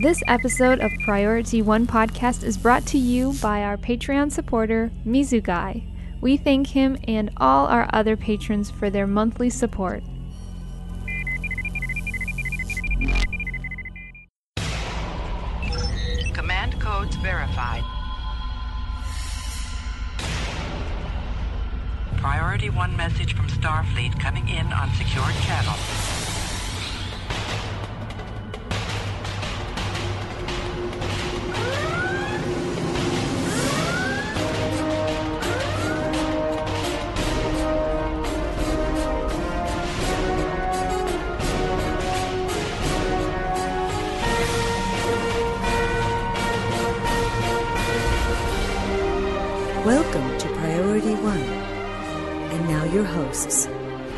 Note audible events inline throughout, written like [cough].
This episode of Priority One Podcast is brought to you by our Patreon supporter, Mizugai. We thank him and all our other patrons for their monthly support. Command codes verified. Priority 1 message from Starfleet coming in on secured channel.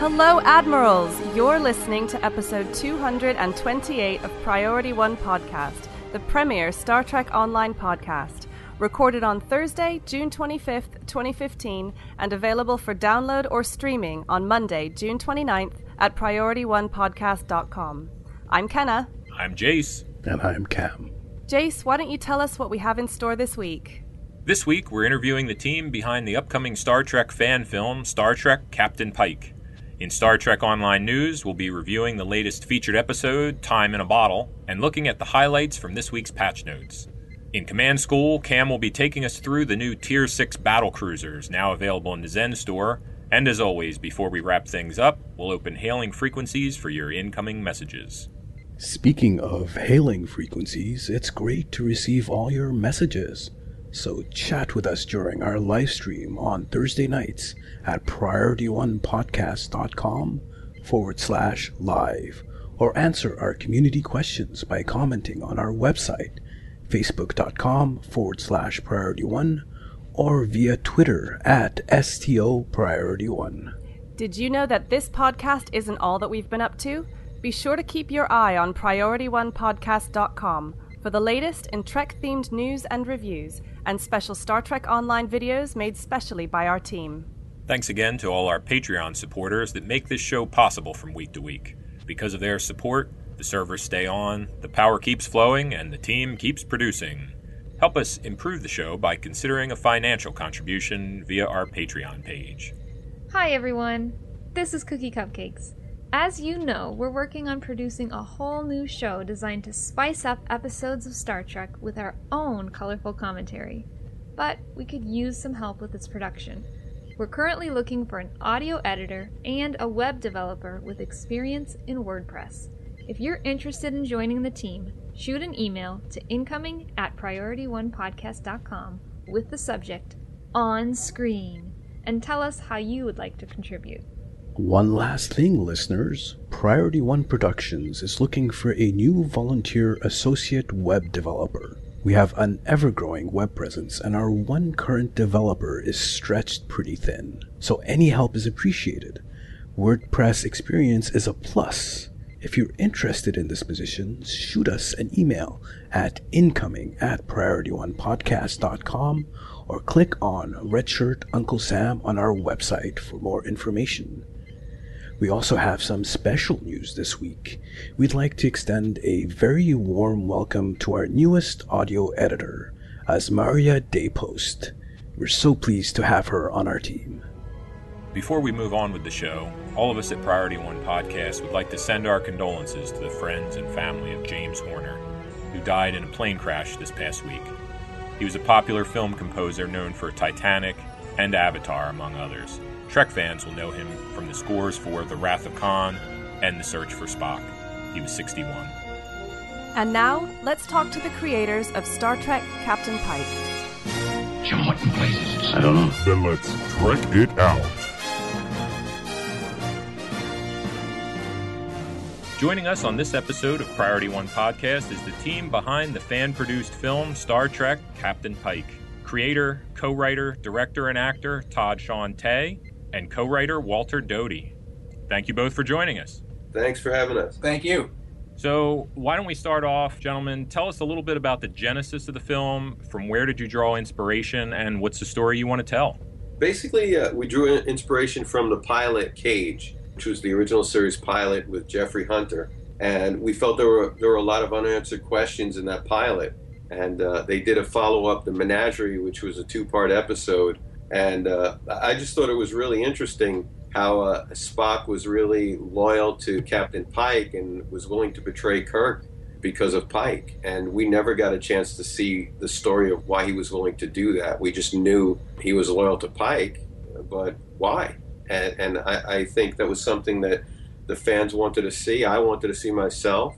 Hello, Admirals! You're listening to episode 228 of Priority One Podcast, the premier Star Trek Online podcast, recorded on Thursday, June 25th, 2015, and available for download or streaming on Monday, June 29th at PriorityOnePodcast.com. I'm Kenna. I'm Jace. And I'm Cam. Jace, why don't you tell us what we have in store this week? This week, we're interviewing the team behind the upcoming Star Trek fan film, Star Trek Captain Pike. In Star Trek Online News, we'll be reviewing the latest featured episode, Time in a Bottle, and looking at the highlights from this week's patch notes. In Command School, Cam will be taking us through the new Tier 6 battle cruisers now available in the Zen store. And as always, before we wrap things up, we'll open hailing frequencies for your incoming messages. Speaking of hailing frequencies, it's great to receive all your messages. So chat with us during our live stream on Thursday nights at PriorityOnePodcast.com forward slash live or answer our community questions by commenting on our website, Facebook.com forward slash Priority One or via Twitter at STO Priority One. Did you know that this podcast isn't all that we've been up to? Be sure to keep your eye on PriorityOnePodcast.com for the latest in Trek themed news and reviews and special Star Trek Online videos made specially by our team. Thanks again to all our Patreon supporters that make this show possible from week to week. Because of their support, the servers stay on, the power keeps flowing, and the team keeps producing. Help us improve the show by considering a financial contribution via our Patreon page. Hi, everyone. This is Cookie Cupcakes. As you know, we're working on producing a whole new show designed to spice up episodes of Star Trek with our own colorful commentary. But we could use some help with its production. We're currently looking for an audio editor and a web developer with experience in WordPress. If you're interested in joining the team, shoot an email to incoming at priorityonepodcast.com with the subject On Screen and tell us how you would like to contribute. One last thing, listeners. Priority One Productions is looking for a new volunteer associate web developer. We have an ever growing web presence, and our one current developer is stretched pretty thin. So any help is appreciated. WordPress experience is a plus. If you're interested in this position, shoot us an email at incoming at priorityonepodcast.com or click on Redshirt Uncle Sam on our website for more information. We also have some special news this week. We'd like to extend a very warm welcome to our newest audio editor, Asmaria Daypost. We're so pleased to have her on our team. Before we move on with the show, all of us at Priority One Podcast would like to send our condolences to the friends and family of James Horner, who died in a plane crash this past week. He was a popular film composer known for Titanic and Avatar, among others. Trek fans will know him from the scores for The Wrath of Khan and The Search for Spock. He was 61. And now, let's talk to the creators of Star Trek Captain Pike. Jim, what in blazes? I don't know. Then let's trek it out. Joining us on this episode of Priority One Podcast is the team behind the fan produced film Star Trek Captain Pike. Creator, co writer, director, and actor Todd Sean Tay, and co writer Walter Doty. Thank you both for joining us. Thanks for having us. Thank you. So, why don't we start off, gentlemen? Tell us a little bit about the genesis of the film. From where did you draw inspiration, and what's the story you want to tell? Basically, uh, we drew inspiration from the pilot Cage, which was the original series pilot with Jeffrey Hunter. and we felt there were there were a lot of unanswered questions in that pilot. And uh, they did a follow up, the Menagerie, which was a two part episode, and uh, I just thought it was really interesting how uh, Spock was really loyal to Captain Pike and was willing to betray Kirk because of Pike. And we never got a chance to see the story of why he was willing to do that. We just knew he was loyal to Pike, but why? And, and I, I think that was something that the fans wanted to see. I wanted to see myself.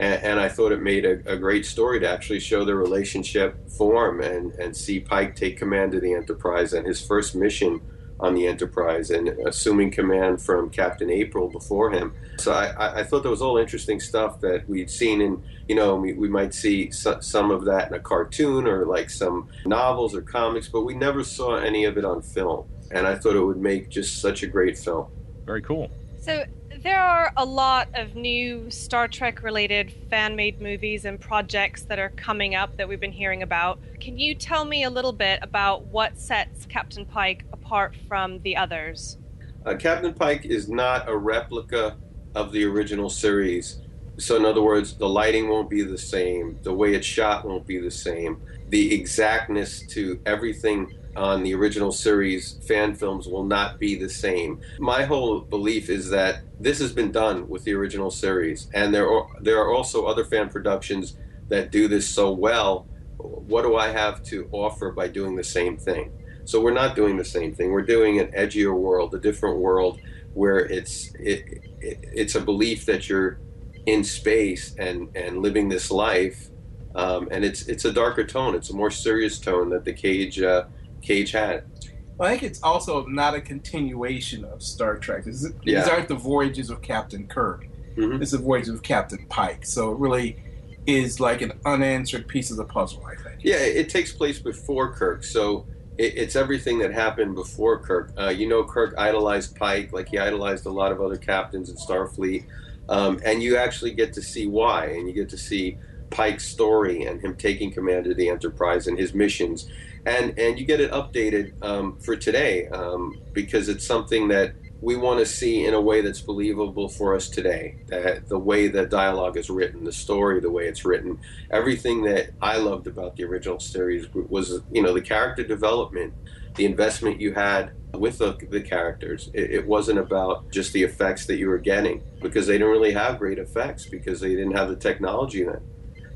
And, and I thought it made a, a, great story to actually show the relationship form and, and see Pike take command of the Enterprise and his first mission on the Enterprise and assuming command from Captain April before him. So I, I thought that was all interesting stuff that we'd seen in, you know, we, we might see so, some of that in a cartoon or like some novels or comics, but we never saw any of it on film. And I thought it would make just such a great film. Very cool. So there are a lot of new Star Trek related fan made movies and projects that are coming up that we've been hearing about. Can you tell me a little bit about what sets Captain Pike apart from the others? Uh, Captain Pike is not a replica of the original series. So, in other words, the lighting won't be the same, the way it's shot won't be the same, the exactness to everything on the original series fan films will not be the same. My whole belief is that this has been done with the original series, and there are there are also other fan productions that do this so well. What do I have to offer by doing the same thing? So we're not doing the same thing. We're doing an edgier world, a different world where it's it, it, it's a belief that you're in space and and living this life, um, and it's it's a darker tone. It's a more serious tone that the cage. Uh, Cage had. Well, I think it's also not a continuation of Star Trek. These, yeah. aren't the voyages of Captain Kirk. Mm-hmm. It's the voyages of Captain Pike. So it really is like an unanswered piece of the puzzle, I think. Yeah, it takes place before Kirk. So it, it's everything that happened before Kirk. Uh, you know, Kirk idolized Pike, like he idolized a lot of other captains in Starfleet. Um, and you actually get to see why, and you get to see Pike's story and him taking command of the Enterprise and his missions and and you get it updated um, for today um, because it's something that we want to see in a way that's believable for us today. That the way the dialogue is written, the story, the way it's written, everything that I loved about the original series was you know the character development, the investment you had with the, the characters. It, it, wasn't about just the effects that you were getting because they didn't really have great effects because they didn't have the technology then.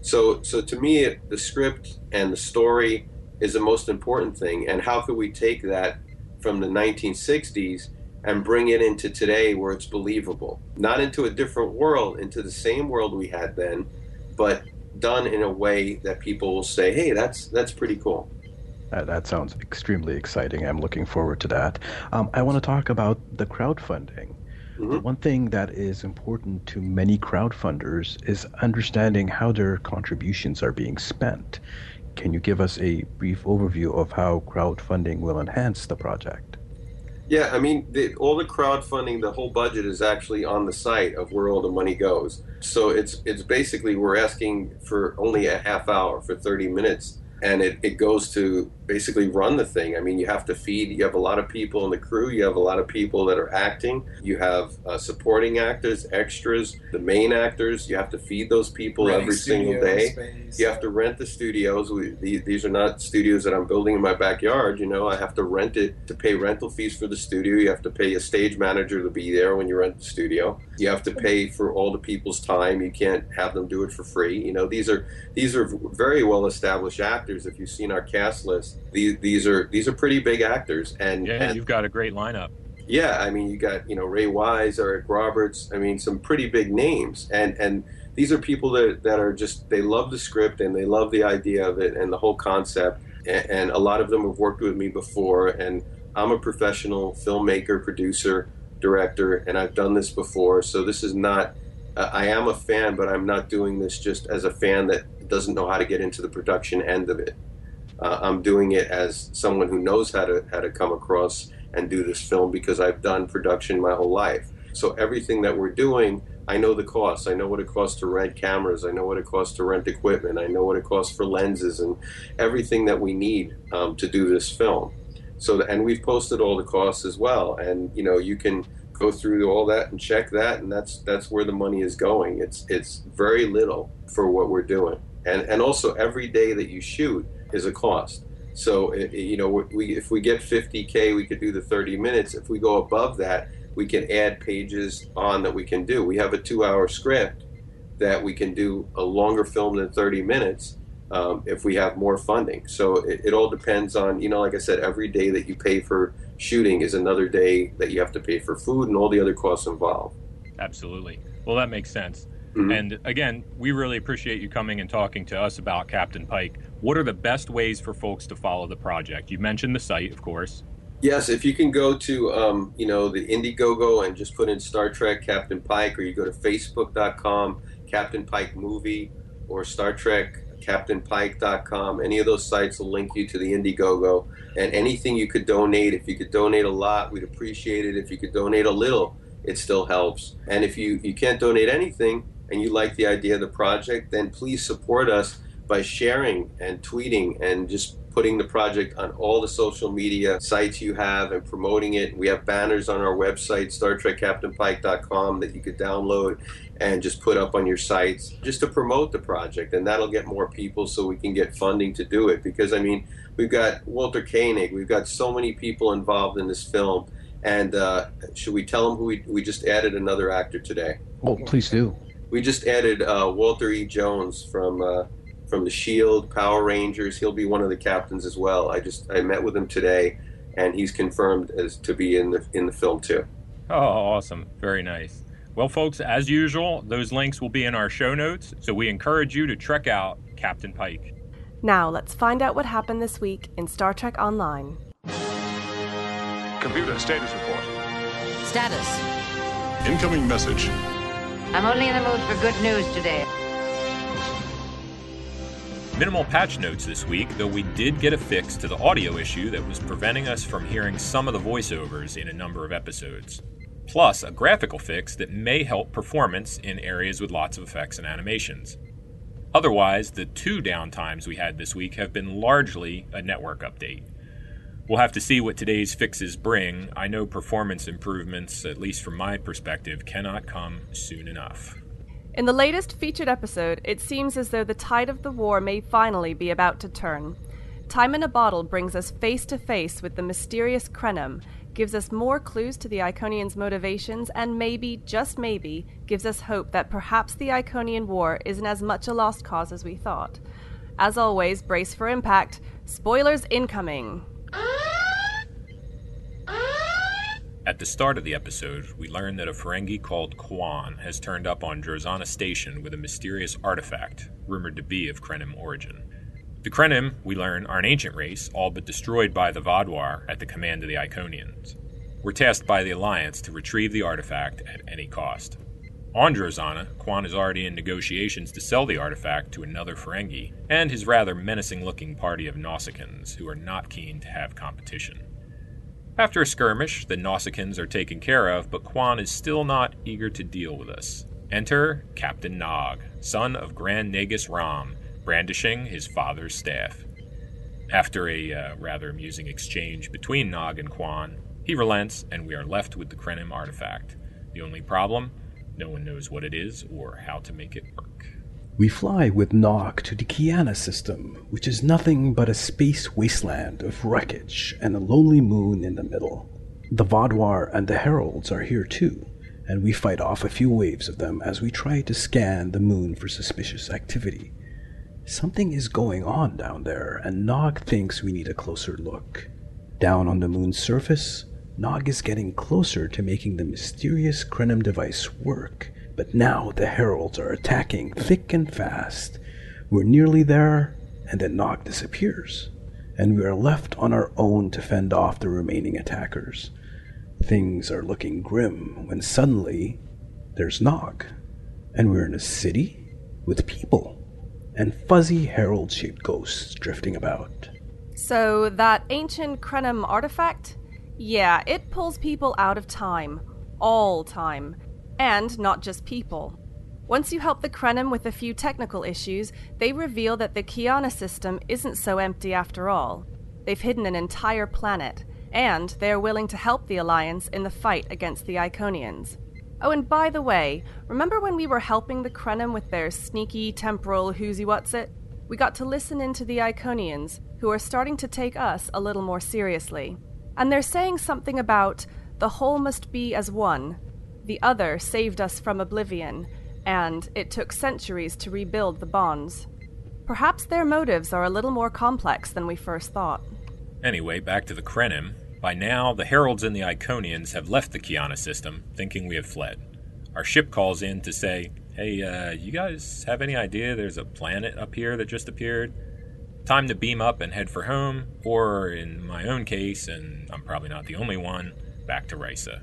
So so to me, it, the script and the story is the most important thing. And how could we take that from the 1960s and bring it into today where it's believable? Not into a different world, into the same world we had then, but done in a way that people will say, "Hey, that's that's pretty cool." Uh, that sounds extremely exciting. I'm looking forward to that. Um, I want to talk about the crowdfunding. Mm-hmm. One thing that is important to many crowdfunders is understanding how their contributions are being spent. Can you give us a brief overview of how crowdfunding will enhance the project? Yeah, I mean, the, all the crowdfunding, the whole budget is actually on the site of where all the money goes. So it's it's basically we're asking for only a half hour for 30 minutes and it, it goes to basically run the thing. I mean, you have to feed, you have a lot of people in the crew, you have a lot of people that are acting, you have uh, supporting actors, extras, the main actors, you have to feed those people Renting every single day. Space. You have to rent the studios. We, these, these are not studios that I'm building in my backyard, you know, I have to rent it to pay rental fees for the studio. You have to pay a stage manager to be there when you rent the studio. You have to pay for all the people's time. You can't have them do it for free. You know, these are these are very well established actors. If you've seen our cast list, these these are these are pretty big actors, and yeah, and, you've got a great lineup. Yeah, I mean, you got you know Ray Wise, Eric Roberts. I mean, some pretty big names, and and these are people that that are just they love the script and they love the idea of it and the whole concept. And, and a lot of them have worked with me before, and I'm a professional filmmaker, producer, director, and I've done this before. So this is not. Uh, I am a fan, but I'm not doing this just as a fan that doesn't know how to get into the production end of it. Uh, I'm doing it as someone who knows how to how to come across and do this film because I've done production my whole life. So everything that we're doing, I know the costs. I know what it costs to rent cameras. I know what it costs to rent equipment. I know what it costs for lenses and everything that we need um, to do this film. So and we've posted all the costs as well. And you know you can go through all that and check that, and that's that's where the money is going. It's it's very little for what we're doing, and and also every day that you shoot is a cost. So it, you know, we if we get 50k, we could do the 30 minutes. If we go above that, we can add pages on that we can do. We have a two-hour script that we can do a longer film than 30 minutes um, if we have more funding. So it, it, all depends on, you know, like I said, every day that you pay for shooting is another day that you have to pay for food and all the other costs involved. Absolutely. Well, that makes sense. Mm-hmm. And again, we really appreciate you coming and talking to us about Captain Pike. What are the best ways for folks to follow the project? You mentioned the site, of course. Yes, if you can go to um, you know the Indiegogo and just put in Star Trek Captain Pike, or you go to Facebook.com Captain Pike Movie or Star Trek CaptainPike.com. Any of those sites will link you to the Indiegogo. And anything you could donate, if you could donate a lot, we'd appreciate it. If you could donate a little, it still helps. And if you, you can't donate anything and you like the idea of the project, then please support us by sharing and tweeting and just putting the project on all the social media sites you have and promoting it. We have banners on our website, StarTrekCaptainPike.com, that you could download and just put up on your sites just to promote the project. And that'll get more people so we can get funding to do it. Because, I mean, we've got Walter Koenig, we've got so many people involved in this film. And uh, should we tell them who we, we just added another actor today? Oh, please do. We just added uh, Walter E. Jones from. Uh, from the Shield, Power Rangers. He'll be one of the captains as well. I just I met with him today, and he's confirmed as to be in the in the film too. Oh, awesome! Very nice. Well, folks, as usual, those links will be in our show notes, so we encourage you to check out Captain Pike. Now, let's find out what happened this week in Star Trek Online. Computer status report. Status. Incoming message. I'm only in the mood for good news today. Minimal patch notes this week, though we did get a fix to the audio issue that was preventing us from hearing some of the voiceovers in a number of episodes. Plus, a graphical fix that may help performance in areas with lots of effects and animations. Otherwise, the two downtimes we had this week have been largely a network update. We'll have to see what today's fixes bring. I know performance improvements, at least from my perspective, cannot come soon enough. In the latest featured episode, it seems as though the tide of the war may finally be about to turn. Time in a Bottle brings us face to face with the mysterious Krenim, gives us more clues to the Iconians' motivations, and maybe, just maybe, gives us hope that perhaps the Iconian War isn't as much a lost cause as we thought. As always, brace for impact. Spoilers incoming! At the start of the episode, we learn that a Ferengi called Kwan has turned up on Drozana Station with a mysterious artifact, rumored to be of Krenim origin. The Krenim, we learn, are an ancient race, all but destroyed by the Vaadwaur at the command of the Iconians. We're tasked by the Alliance to retrieve the artifact at any cost. On Drozana, Kwan is already in negotiations to sell the artifact to another Ferengi, and his rather menacing looking party of Nausicaans, who are not keen to have competition. After a skirmish, the Nausicaans are taken care of, but Kwan is still not eager to deal with us. Enter Captain Nog, son of Grand Nagus Rom, brandishing his father's staff. After a uh, rather amusing exchange between Nog and Kwan, he relents, and we are left with the Krenim artifact. The only problem? No one knows what it is or how to make it work. We fly with Nog to the Kyana system, which is nothing but a space wasteland of wreckage and a lonely moon in the middle. The Vaadwaur and the Heralds are here too, and we fight off a few waves of them as we try to scan the moon for suspicious activity. Something is going on down there, and Nog thinks we need a closer look. Down on the moon's surface, Nog is getting closer to making the mysterious Krenim device work but now the heralds are attacking thick and fast. We're nearly there, and then Nog disappears, and we are left on our own to fend off the remaining attackers. Things are looking grim when suddenly there's Nog, and we're in a city with people and fuzzy herald shaped ghosts drifting about. So, that ancient Krenim artifact? Yeah, it pulls people out of time. All time. And not just people. Once you help the Krenim with a few technical issues, they reveal that the Kyana system isn't so empty after all. They've hidden an entire planet, and they are willing to help the Alliance in the fight against the Iconians. Oh, and by the way, remember when we were helping the Krenim with their sneaky temporal whoozy what's it? We got to listen into the Iconians, who are starting to take us a little more seriously. And they're saying something about the whole must be as one, the other saved us from oblivion, and it took centuries to rebuild the bonds. Perhaps their motives are a little more complex than we first thought. Anyway, back to the Krenim. By now, the Heralds and the Iconians have left the Kyana system, thinking we have fled. Our ship calls in to say, Hey, uh, you guys have any idea there's a planet up here that just appeared? Time to beam up and head for home, or in my own case, and I'm probably not the only one, back to Risa.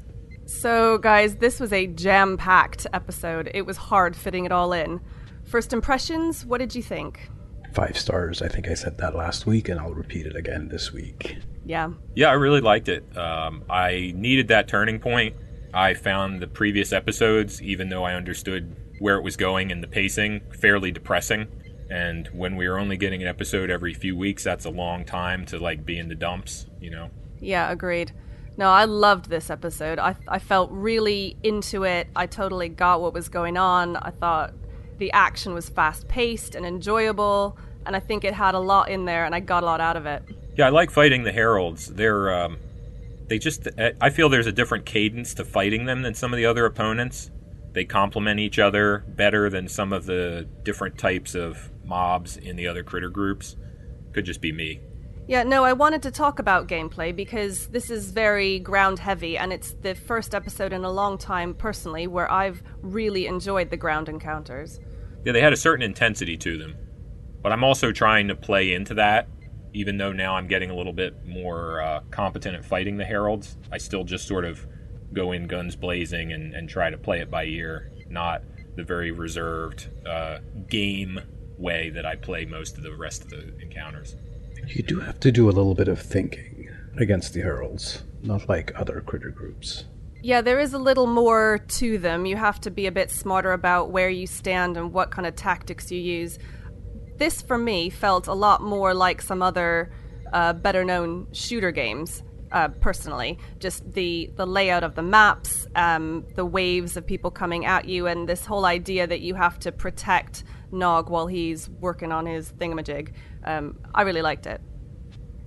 So, guys, this was a jam packed episode. It was hard fitting it all in. First impressions, what did you think? Five stars. I think I said that last week, and I'll repeat it again this week. Yeah. Yeah, I really liked it. Um, I needed that turning point. I found the previous episodes, even though I understood where it was going and the pacing, fairly depressing. And when we were only getting an episode every few weeks, that's a long time to like be in the dumps, you know. Yeah, agreed. No, I loved this episode. I I felt really into it. I totally got what was going on. I thought the action was fast paced and enjoyable, and I think it had a lot in there, and I got a lot out of it. Yeah, I like fighting the heralds. They're um, they just I feel there's a different cadence to fighting them than some of the other opponents. They complement each other better than some of the different types of mobs in the other critter groups. Could just be me. Yeah, no, I wanted to talk about gameplay because this is very ground heavy, and it's the first episode in a long time, personally, where I've really enjoyed the ground encounters. Yeah, they had a certain intensity to them. But I'm also trying to play into that even though now I'm getting a little bit more uh, competent at fighting the heralds, I still just sort of go in guns blazing and, and try to play it by ear, not the very reserved uh, game way that I play most of the rest of the encounters. You do have to do a little bit of thinking against the heralds, not like other critter groups. Yeah, there is a little more to them. You have to be a bit smarter about where you stand and what kind of tactics you use this for me felt a lot more like some other uh, better known shooter games. Uh, personally, just the the layout of the maps, um, the waves of people coming at you, and this whole idea that you have to protect Nog while he's working on his thingamajig. Um, I really liked it.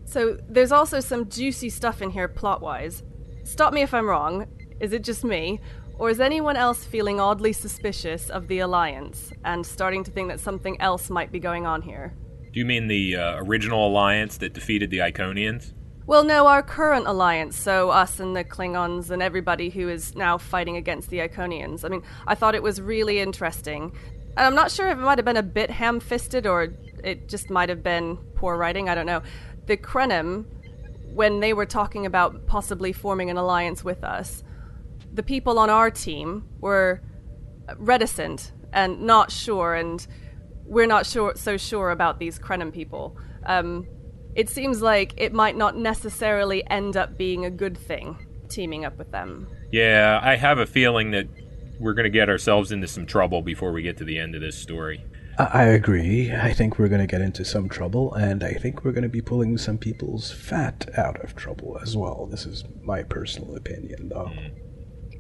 So there's also some juicy stuff in here plot wise. Stop me if I'm wrong. Is it just me? Or is anyone else feeling oddly suspicious of the Alliance and starting to think that something else might be going on here? Do you mean the uh, original alliance that defeated the Iconians? Well, no, our current alliance, so us and the Klingons and everybody who is now fighting against the Iconians. I mean, I thought it was really interesting. And I'm not sure if it might have been a bit ham fisted or it just might have been poor writing, I don't know. The Krenim, when they were talking about possibly forming an alliance with us, the people on our team were reticent and not sure, and we're not sure so sure about these Krenim people. Um, it seems like it might not necessarily end up being a good thing teaming up with them. Yeah, I have a feeling that we're going to get ourselves into some trouble before we get to the end of this story. I agree. I think we're going to get into some trouble, and I think we're going to be pulling some people's fat out of trouble as well. This is my personal opinion, though. Mm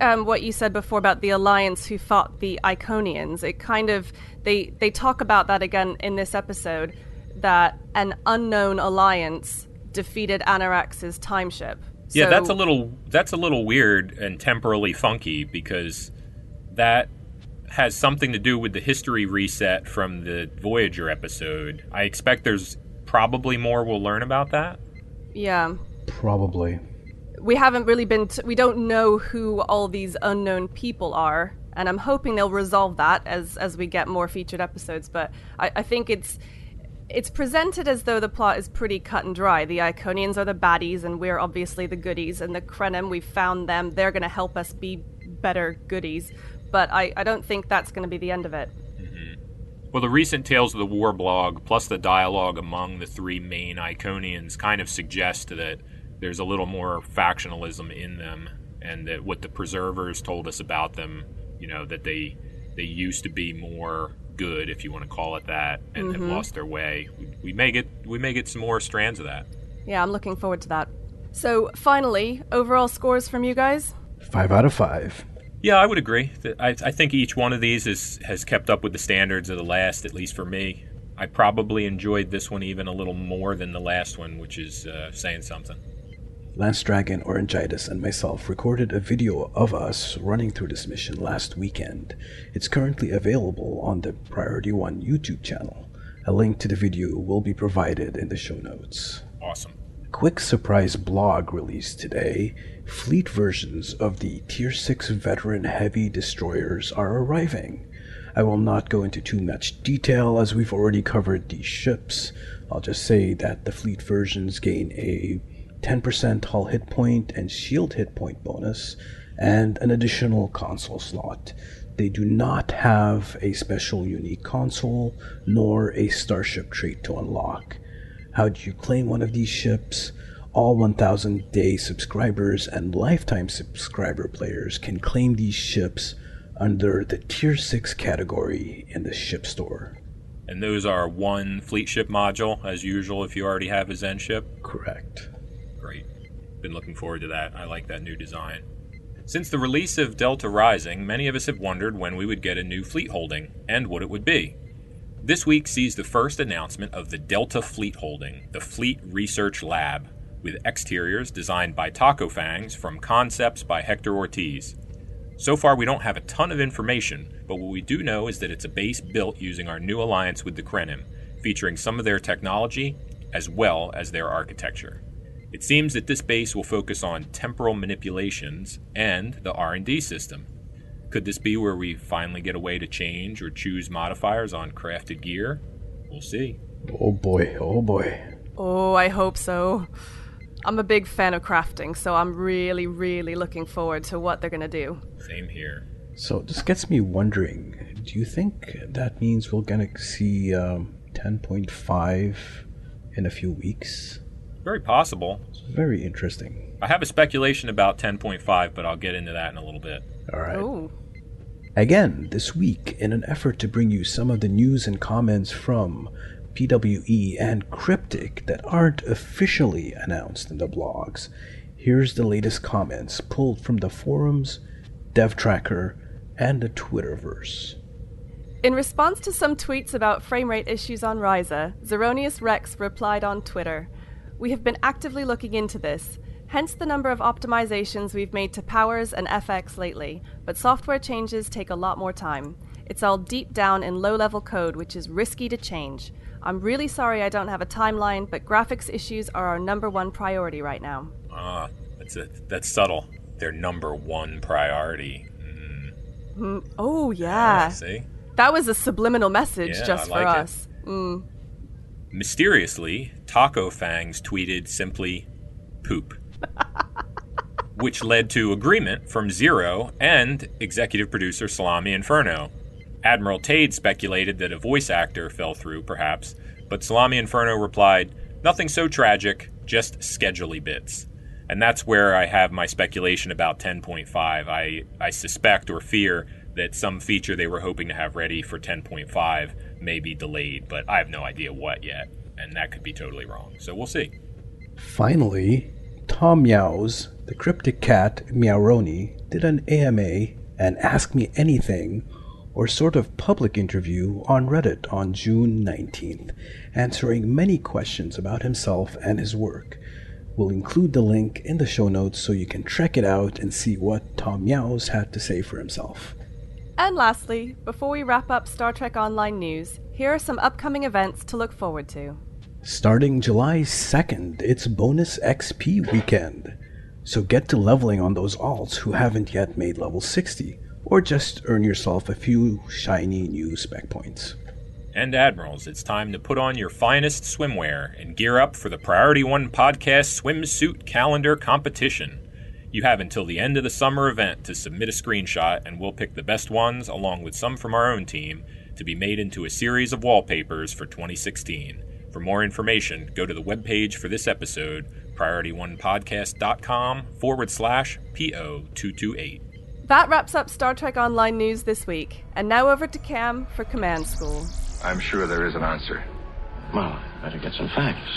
um, what you said before about the alliance who fought the Iconians. It kind of they they talk about that again in this episode that an unknown alliance defeated Annorax's time ship. So, yeah, that's a little that's a little weird and temporally funky because that has something to do with the history reset from the Voyager episode. I expect there's probably more we'll learn about that. Yeah. Probably we haven't really been t- we don't know who all these unknown people are and i'm hoping they'll resolve that as as we get more featured episodes but i, I think it's it's presented as though the plot is pretty cut and dry. The Iconians are the baddies, and we're obviously the goodies. And the Krenim, we've found them. They're going to help us be better goodies. But I, I don't think that's going to be the end of it. Mm-hmm. Well, the recent Tales of the War blog, plus the dialogue among the three main Iconians, kind of suggest that there's a little more factionalism in them, and that what the preservers told us about them, you know, that they they used to be more good, if you want to call it that, and mm-hmm. have lost their way. We, we may get we may get some more strands of that. Yeah, I'm looking forward to that. So, finally, overall scores from you guys? Five out of five. Yeah, I would agree. I, I think each one of these is, has kept up with the standards of the last, at least for me. I probably enjoyed this one even a little more than the last one, which is uh, saying something. Lance Dragon, Orangitis, and myself recorded a video of us running through this mission last weekend. It's currently available on the Priority One YouTube channel. A link to the video will be provided in the show notes. Awesome. Quick surprise blog released today. Fleet versions of the Tier 6 veteran heavy destroyers are arriving. I will not go into too much detail as we've already covered these ships. I'll just say that the fleet versions gain a 10% hull hit point and shield hit point bonus, and an additional console slot. They do not have a special unique console nor a starship trait to unlock. How do you claim one of these ships? All 1000 day subscribers and lifetime subscriber players can claim these ships under the Tier 6 category in the ship store. And those are one fleet ship module, as usual, if you already have a Zen ship? Correct. Great. Been looking forward to that. I like that new design. Since the release of Delta Rising, many of us have wondered when we would get a new fleet holding and what it would be. This week sees the first announcement of the Delta Fleet Holding, the Fleet Research Lab, with exteriors designed by Taco Fangs from concepts by Hector Ortiz. So far, we don't have a ton of information, but what we do know is that it's a base built using our new alliance with the Krenim, featuring some of their technology as well as their architecture. It seems that this base will focus on temporal manipulations and the R&D system. Could this be where we finally get a way to change or choose modifiers on crafted gear? We'll see. Oh boy, oh boy. Oh, I hope so. I'm a big fan of crafting, so I'm really, really looking forward to what they're going to do. Same here. So this gets me wondering do you think that means we're going to see um, 10.5 in a few weeks? Very possible. It's very interesting. I have a speculation about 10.5, but I'll get into that in a little bit. All right. Ooh. Again, this week, in an effort to bring you some of the news and comments from PWE and Cryptic that aren't officially announced in the blogs, here's the latest comments pulled from the forums, DevTracker, and the Twitterverse. In response to some tweets about frame rate issues on Risa, Zeronius Rex replied on Twitter We have been actively looking into this, hence the number of optimizations we've made to powers and FX lately, but software changes take a lot more time. It's all deep down in low level code, which is risky to change. I'm really sorry I don't have a timeline, but graphics issues are our number one priority right now. Ah, that's a, that's subtle. Their number one priority. Mm. Oh yeah. yeah. See, that was a subliminal message yeah, just like for us. Mm. Mysteriously, Taco Fangs tweeted simply, "poop." [laughs] which led to agreement from Zero and executive producer Salami Inferno. Admiral Tade speculated that a voice actor fell through, perhaps, but Salami Inferno replied, Nothing so tragic, just scheduley bits. And that's where I have my speculation about 10.5. I, I suspect or fear that some feature they were hoping to have ready for 10.5 may be delayed, but I have no idea what yet, and that could be totally wrong. So we'll see. Finally, Tom Meows, the cryptic cat Meowroni, did an AMA and asked Me Anything or sort of public interview on Reddit on June 19th, answering many questions about himself and his work. We'll include the link in the show notes so you can check it out and see what Tom Meows had to say for himself. And lastly, before we wrap up Star Trek Online news, here are some upcoming events to look forward to. Starting July 2nd, it's Bonus XP weekend. So get to leveling on those alts who haven't yet made level 60 or just earn yourself a few shiny new spec points. And Admirals, it's time to put on your finest swimwear and gear up for the Priority One Podcast Swimsuit Calendar Competition. You have until the end of the summer event to submit a screenshot, and we'll pick the best ones, along with some from our own team, to be made into a series of wallpapers for 2016. For more information, go to the webpage for this episode, PriorityOnePodcast.com forward slash PO228. That wraps up Star Trek Online news this week. And now over to Cam for Command School. I'm sure there is an answer. Well, better get some facts.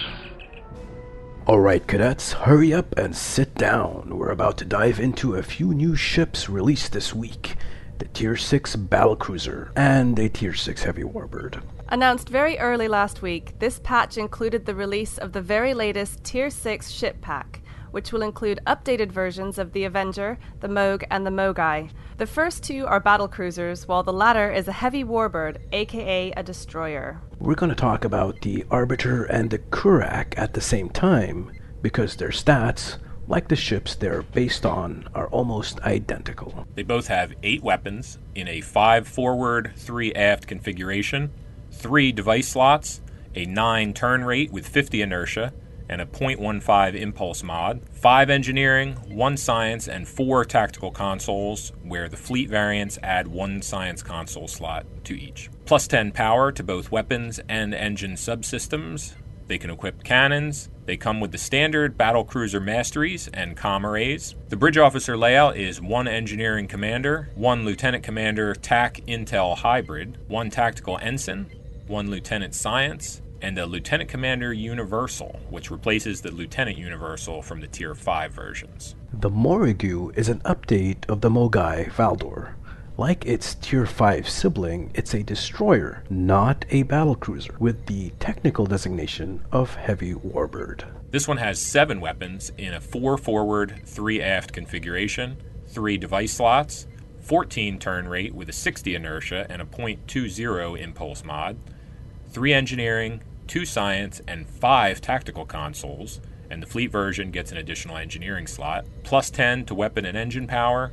Alright, cadets, hurry up and sit down. We're about to dive into a few new ships released this week the Tier 6 Battlecruiser and a Tier 6 Heavy Warbird. Announced very early last week, this patch included the release of the very latest Tier 6 ship pack, which will include updated versions of the Avenger, the Mogh, and the Mogai. The first two are battle cruisers, while the latter is a heavy warbird, aka a destroyer. We're going to talk about the Arbiter and the Kurak at the same time because their stats, like the ships they're based on, are almost identical. They both have eight weapons in a five forward, three aft configuration three device slots, a 9 turn rate with 50 inertia, and a 0.15 impulse mod, 5 engineering, 1 science, and 4 tactical consoles, where the fleet variants add 1 science console slot to each. Plus 10 power to both weapons and engine subsystems. They can equip cannons. They come with the standard battle cruiser masteries and com arrays. The bridge officer layout is one engineering commander, one lieutenant commander TAC Intel hybrid, one tactical ensign, one Lieutenant Science, and the Lieutenant Commander Universal, which replaces the Lieutenant Universal from the Tier 5 versions. The Morigu is an update of the Mogai Valdor. Like its Tier 5 sibling, it's a destroyer, not a battlecruiser, with the technical designation of Heavy Warbird. This one has seven weapons in a 4 forward, 3 aft configuration, 3 device slots, 14 turn rate with a 60 inertia and a 0.20 impulse mod, three engineering, two science, and five tactical consoles, and the fleet version gets an additional engineering slot, plus 10 to weapon and engine power.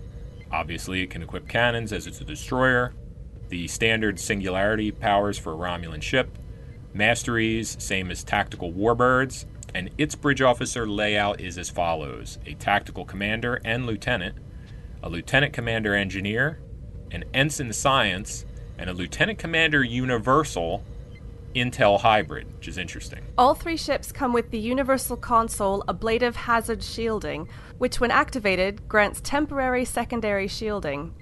Obviously, it can equip cannons as it's a destroyer. The standard singularity powers for a Romulan ship. Masteries, same as tactical warbirds. And its bridge officer layout is as follows a tactical commander and lieutenant, a lieutenant commander engineer, an ensign science, and a lieutenant commander universal Intel hybrid, which is interesting. All three ships come with the Universal Console Ablative Hazard Shielding, which, when activated, grants temporary secondary shielding.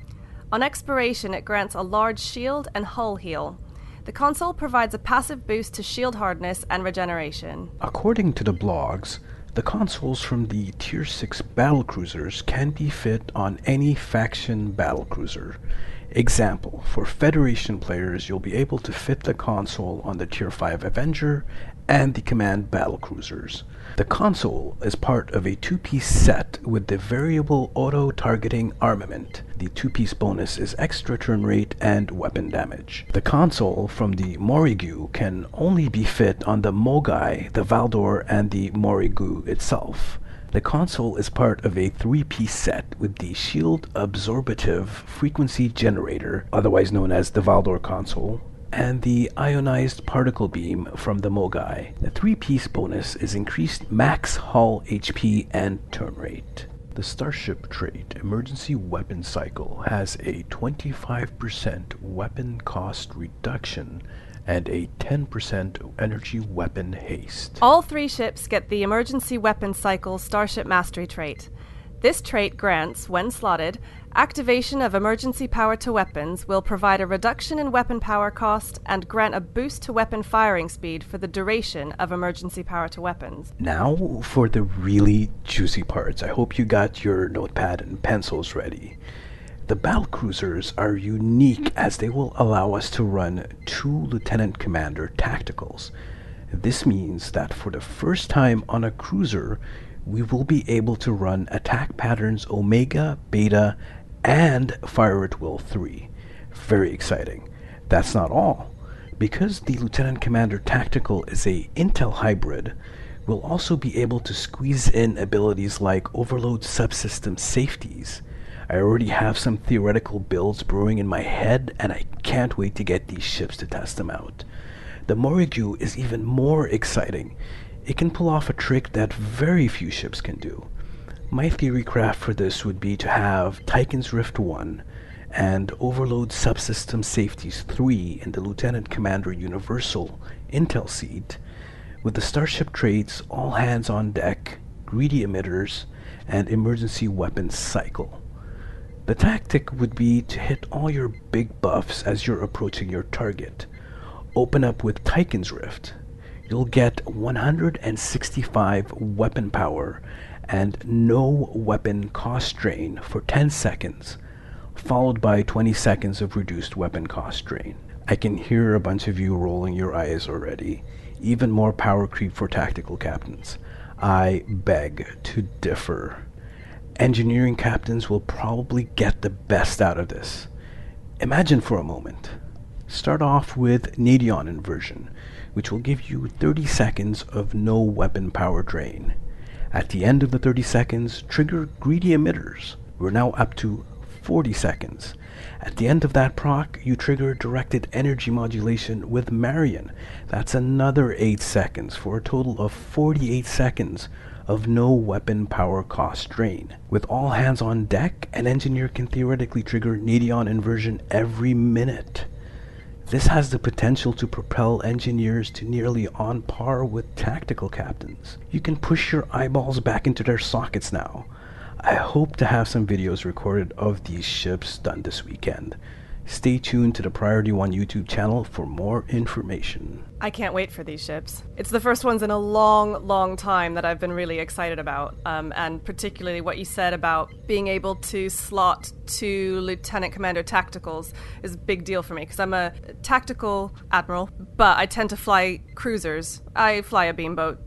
On expiration, it grants a large shield and hull heal. The console provides a passive boost to shield hardness and regeneration. According to the blogs, the consoles from the Tier 6 battlecruisers can be fit on any faction battlecruiser Example, for Federation players, you'll be able to fit the console on the Tier 5 Avenger and the Command Battlecruisers. The console is part of a two-piece set with the variable auto-targeting armament. The two-piece bonus is extra turn rate and weapon damage. The console from the Morigu can only be fit on the Mogai, the Valdor, and the Morigu itself. The console is part of a three-piece set with the Shield Absorbative Frequency Generator, otherwise known as the Valdor console, and the ionized particle beam from the Mogai. The three-piece bonus is increased max hull HP and turn rate. The Starship Trait Emergency Weapon Cycle has a 25% weapon cost reduction and a 10% energy weapon haste. All three ships get the Emergency Weapon Cycle Starship Mastery trait. This trait grants, when slotted, activation of emergency power to weapons will provide a reduction in weapon power cost and grant a boost to weapon firing speed for the duration of emergency power to weapons. Now for the really juicy parts. I hope you got your notepad and pencils ready. The battle cruisers are unique as they will allow us to run two Lieutenant Commander tacticals. This means that for the first time on a cruiser, we will be able to run attack patterns Omega, Beta, and Fire at Will 3. Very exciting. That's not all. Because the Lieutenant Commander Tactical is a Intel hybrid, we'll also be able to squeeze in abilities like Overload Subsystem Safeties I already have some theoretical builds brewing in my head, and I can't wait to get these ships to test them out. The Morigu is even more exciting. It can pull off a trick that very few ships can do. My theory craft for this would be to have Tychon's Rift 1 and Overload Subsystem Safeties 3 in the Lieutenant Commander Universal Intel seat, with the Starship traits All Hands on Deck, Greedy Emitters, and Emergency Weapons Cycle. The tactic would be to hit all your big buffs as you're approaching your target. Open up with Tychon's Rift. you'll get 165 weapon power and no weapon cost drain for 10 seconds, followed by 20 seconds of reduced weapon cost drain. I can hear a bunch of you rolling your eyes already. Even more power creep for tactical captains. I beg to differ. Engineering captains will probably get the best out of this. Imagine for a moment. Start off with Nadion inversion, which will give you 30 seconds of no weapon power drain. At the end of the 30 seconds, trigger greedy emitters. We're now up to 40 seconds. At the end of that proc, you trigger directed energy modulation with Marion. That's another 8 seconds for a total of 48 seconds of no weapon power cost drain. With all hands on deck, an engineer can theoretically trigger Nadion inversion every minute. This has the potential to propel engineers to nearly on par with tactical captains. You can push your eyeballs back into their sockets now. I hope to have some videos recorded of these ships done this weekend. Stay tuned to the Priority One YouTube channel for more information. I can't wait for these ships. It's the first ones in a long, long time that I've been really excited about, um, and particularly what you said about being able to slot to Lieutenant Commander tacticals is a big deal for me because I'm a tactical admiral, but I tend to fly cruisers. I fly a beamboat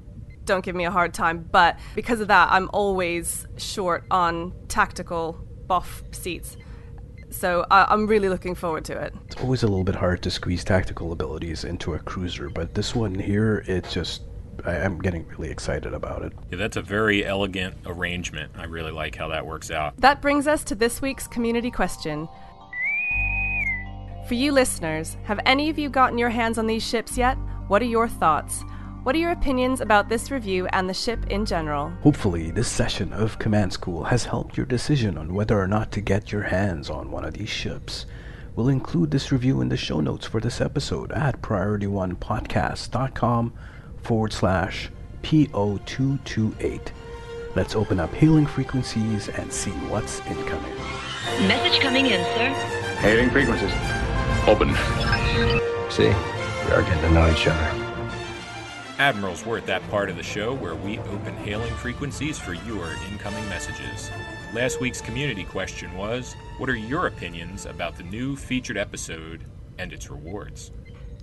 don't give me a hard time. But because of that, I'm always short on tactical buff seats. So uh, I, am really looking forward to it. It's always a little bit hard to squeeze tactical abilities into a cruiser, but this one here, it just. I, I'm getting really excited about it. Yeah, that's a very elegant arrangement. I really like how that works out. That brings us to this week's community question. For you listeners, have any of you gotten your hands on these ships yet? What are your thoughts? What are your opinions about this review and the ship in general? Hopefully, this session of Command School has helped your decision on whether or not to get your hands on one of these ships. We'll include this review in the show notes for this episode at priorityonepodcast.com forward slash PO228. Let's open up hailing frequencies and see what's incoming. Message coming in, sir. Hailing frequencies. Open. See, we are getting to know each other. Admirals, we're at that part of the show where we open hailing frequencies for your incoming messages. Last week's community question was What are your opinions about the new featured episode and its rewards?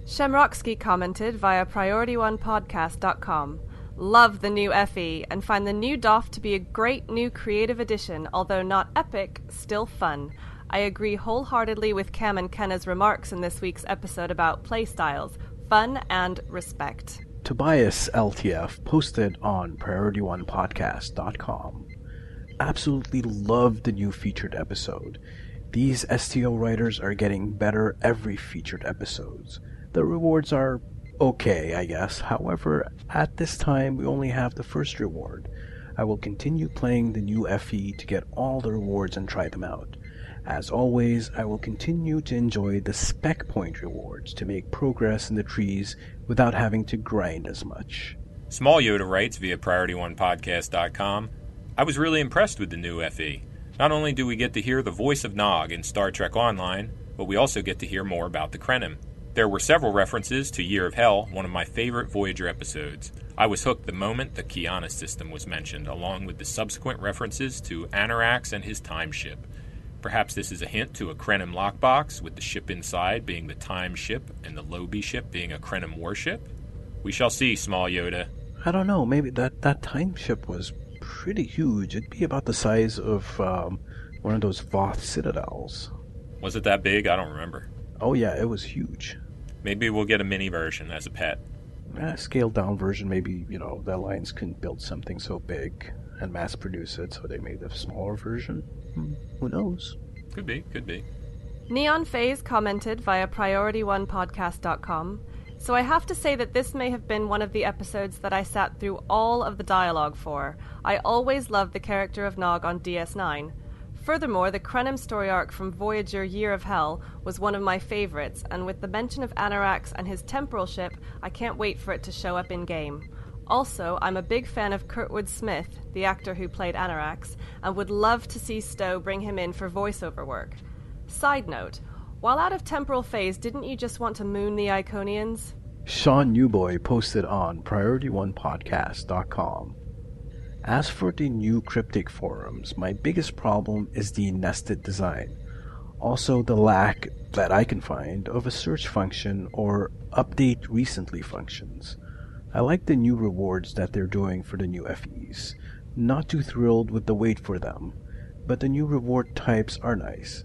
Shemrocksky commented via PriorityOnePodcast.com. Love the new FE and find the new DOF to be a great new creative addition, although not epic, still fun. I agree wholeheartedly with Cam and Kenna's remarks in this week's episode about playstyles, fun and respect. Tobias LTF posted on PriorityOnePodcast.com. Absolutely love the new featured episode. These STO writers are getting better every featured episodes. The rewards are okay, I guess. However, at this time we only have the first reward. I will continue playing the new FE to get all the rewards and try them out. As always, I will continue to enjoy the spec point rewards to make progress in the trees without having to grind as much. Small Yoda writes via PriorityOnePodcast.com I was really impressed with the new FE. Not only do we get to hear the voice of Nog in Star Trek Online, but we also get to hear more about the Krenim. There were several references to Year of Hell, one of my favorite Voyager episodes. I was hooked the moment the Kyana system was mentioned, along with the subsequent references to Annorax and his time ship. Perhaps this is a hint to a Krenim lockbox, with the ship inside being the Time ship and the Lobi ship being a Krenim warship? We shall see, small Yoda. I don't know. Maybe that, that Time ship was pretty huge. It'd be about the size of um, one of those Voth citadels. Was it that big? I don't remember. Oh, yeah, it was huge. Maybe we'll get a mini version as a pet. A scaled down version, maybe, you know, the Alliance couldn't build something so big and mass produce it, so they made a smaller version. Hmm, who knows? Could be, could be. Neon Phase commented via PriorityOnePodcast.com. So I have to say that this may have been one of the episodes that I sat through all of the dialogue for. I always loved the character of Nog on DS9. Furthermore, the Krenim story arc from Voyager Year of Hell was one of my favorites, and with the mention of Annorax and his temporal ship, I can't wait for it to show up in game. Also, I'm a big fan of Kurtwood Smith, the actor who played Annorax, and would love to see Stowe bring him in for voiceover work. Side note, while out of temporal phase, didn't you just want to moon the Iconians? Sean Newboy posted on PriorityOnePodcast.com. As for the new cryptic forums, my biggest problem is the nested design. Also, the lack that I can find of a search function or update recently functions. I like the new rewards that they're doing for the new FEs. Not too thrilled with the wait for them, but the new reward types are nice.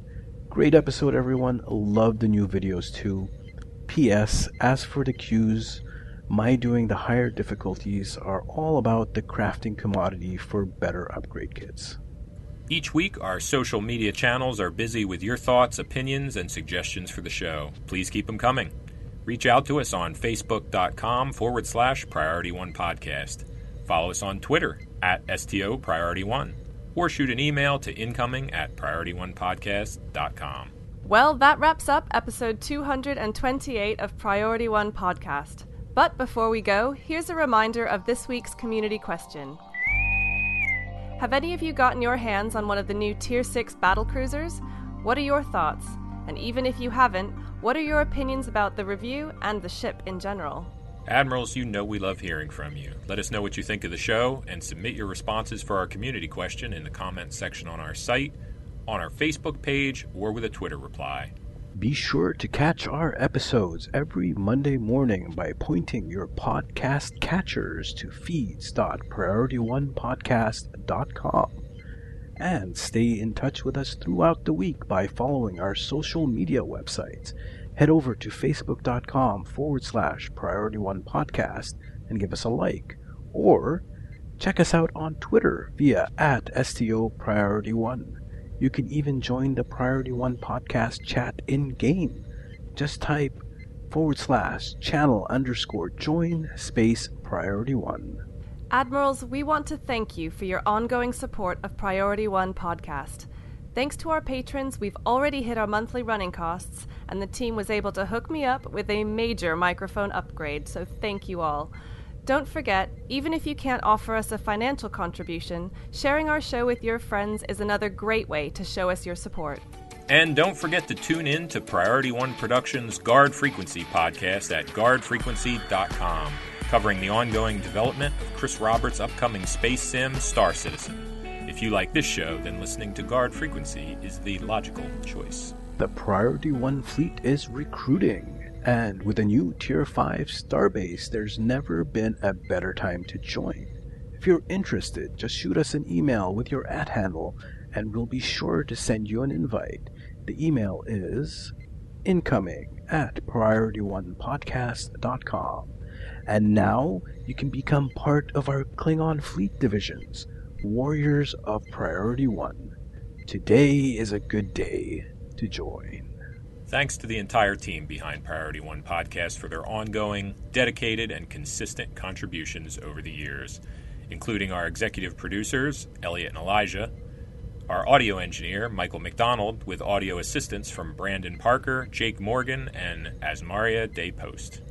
Great episode, everyone. Love the new videos too. P.S. As for the queues, my doing the higher difficulties are all about the crafting commodity for better upgrade kits. Each week, our social media channels are busy with your thoughts, opinions, and suggestions for the show. Please keep them coming. Reach out to us on facebook.com forward slash priority one podcast. Follow us on Twitter at STO Priority One or shoot an email to incoming at priorityonepodcast.com. Well, that wraps up episode 228 of Priority One Podcast. But before we go, here's a reminder of this week's community question. Have any of you gotten your hands on one of the new Tier 6 battle cruisers? What are your thoughts? And even if you haven't, what are your opinions about the review and the ship in general? Admirals, you know we love hearing from you. Let us know what you think of the show and submit your responses for our community question in the comments section on our site, on our Facebook page, or with a Twitter reply. Be sure to catch our episodes every Monday morning by pointing your podcast catchers to feeds.priorityonepodcast.com. And stay in touch with us throughout the week by following our social media websites head over to facebook.com forward slash priority one podcast and give us a like. Or check us out on Twitter via at STO Priority One. You can even join the Priority One podcast chat in game. Just type forward slash channel underscore join space priority one. Admirals, we want to thank you for your ongoing support of Priority One podcast. Thanks to our patrons, we've already hit our monthly running costs, and the team was able to hook me up with a major microphone upgrade, so thank you all. Don't forget, even if you can't offer us a financial contribution, sharing our show with your friends is another great way to show us your support. And don't forget to tune in to Priority One Productions' Guard Frequency podcast at guardfrequency.com, covering the ongoing development of Chris Roberts' upcoming space sim Star Citizen. If you like this show, then listening to Guard Frequency is the logical choice. The Priority 1 fleet is recruiting, and with a new Tier 5 starbase, there's never been a better time to join. If you're interested, just shoot us an email with your at handle, and we'll be sure to send you an invite. The email is incoming at priorityonepodcast.com. And now you can become part of our Klingon fleet divisions Warriors of Priority One. Today is a good day to join. Thanks to the entire team behind Priority One Podcast for their ongoing, dedicated, and consistent contributions over the years, including our executive producers, Elliot and Elijah, our audio engineer, Michael McDonald, with audio assistance from Brandon Parker, Jake Morgan, and Asmaria Day Post.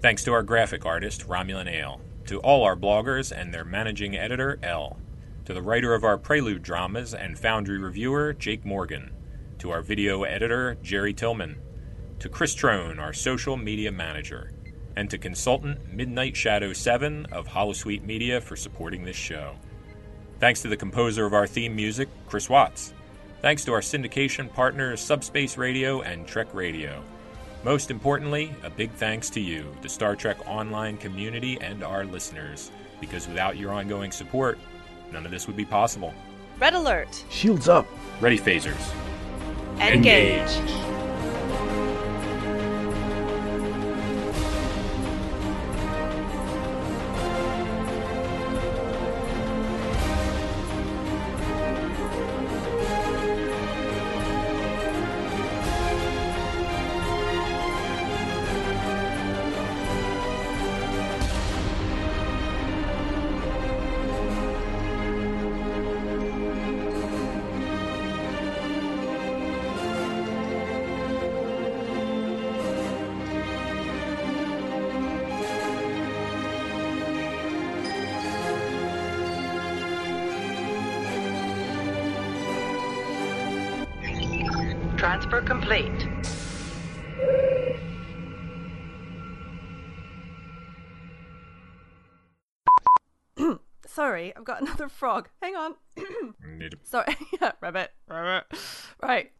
Thanks to our graphic artist, Romulan Ale, to all our bloggers and their managing editor, L to the writer of our Prelude dramas and Foundry reviewer, Jake Morgan, to our video editor, Jerry Tillman, to Chris Trone, our social media manager, and to consultant Midnight Shadow 7 of Holosuite Media for supporting this show. Thanks to the composer of our theme music, Chris Watts. Thanks to our syndication partners, Subspace Radio and Trek Radio. Most importantly, a big thanks to you, the Star Trek online community, and our listeners, because without your ongoing support, None of this would be possible. Red alert. Shields up. Ready phasers. Engage. Engage. Sorry, I've got [laughs] another frog. Hang on. [clears throat] Sorry, [laughs] yeah, rabbit, rabbit. Right.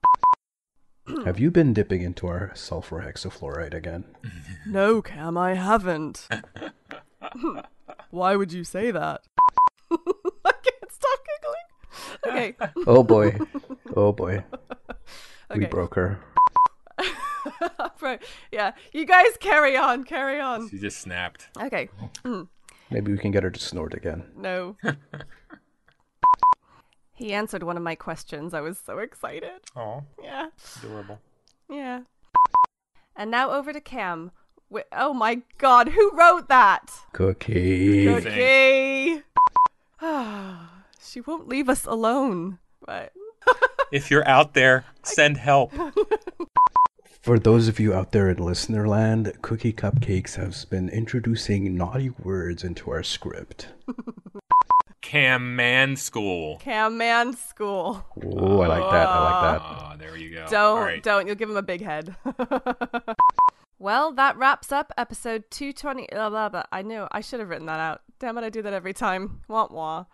[clears throat] Have you been dipping into our sulfur hexafluoride again? [laughs] No, Cam, I haven't. Why would you say that? I can't stop giggling. Okay. Oh boy. Oh boy. We broke her. right. Yeah. You guys carry on. Carry on. She just snapped. Okay. Mm. [clears throat] Maybe we can get her to snort again. No. [laughs] he answered one of my questions. I was so excited. Oh, Yeah. adorable. Yeah. And now over to Cam. Wi- oh my god, who wrote that? Cookie. Cookie. [sighs] she won't leave us alone. But If you're out there, [laughs] send help. [laughs] For those of you out there in listener land, Cookie Cupcakes has been introducing naughty words into our script. [laughs] Cam Man School. Cam Man School. Oh, I like that. I like that. Ah, there you go. Don't, All right. don't. You'll give him a big head. [laughs] well, that wraps up episode 220. Blah, blah, blah. I knew. I should have written that out. Damn it, I do that every time. Wah wah.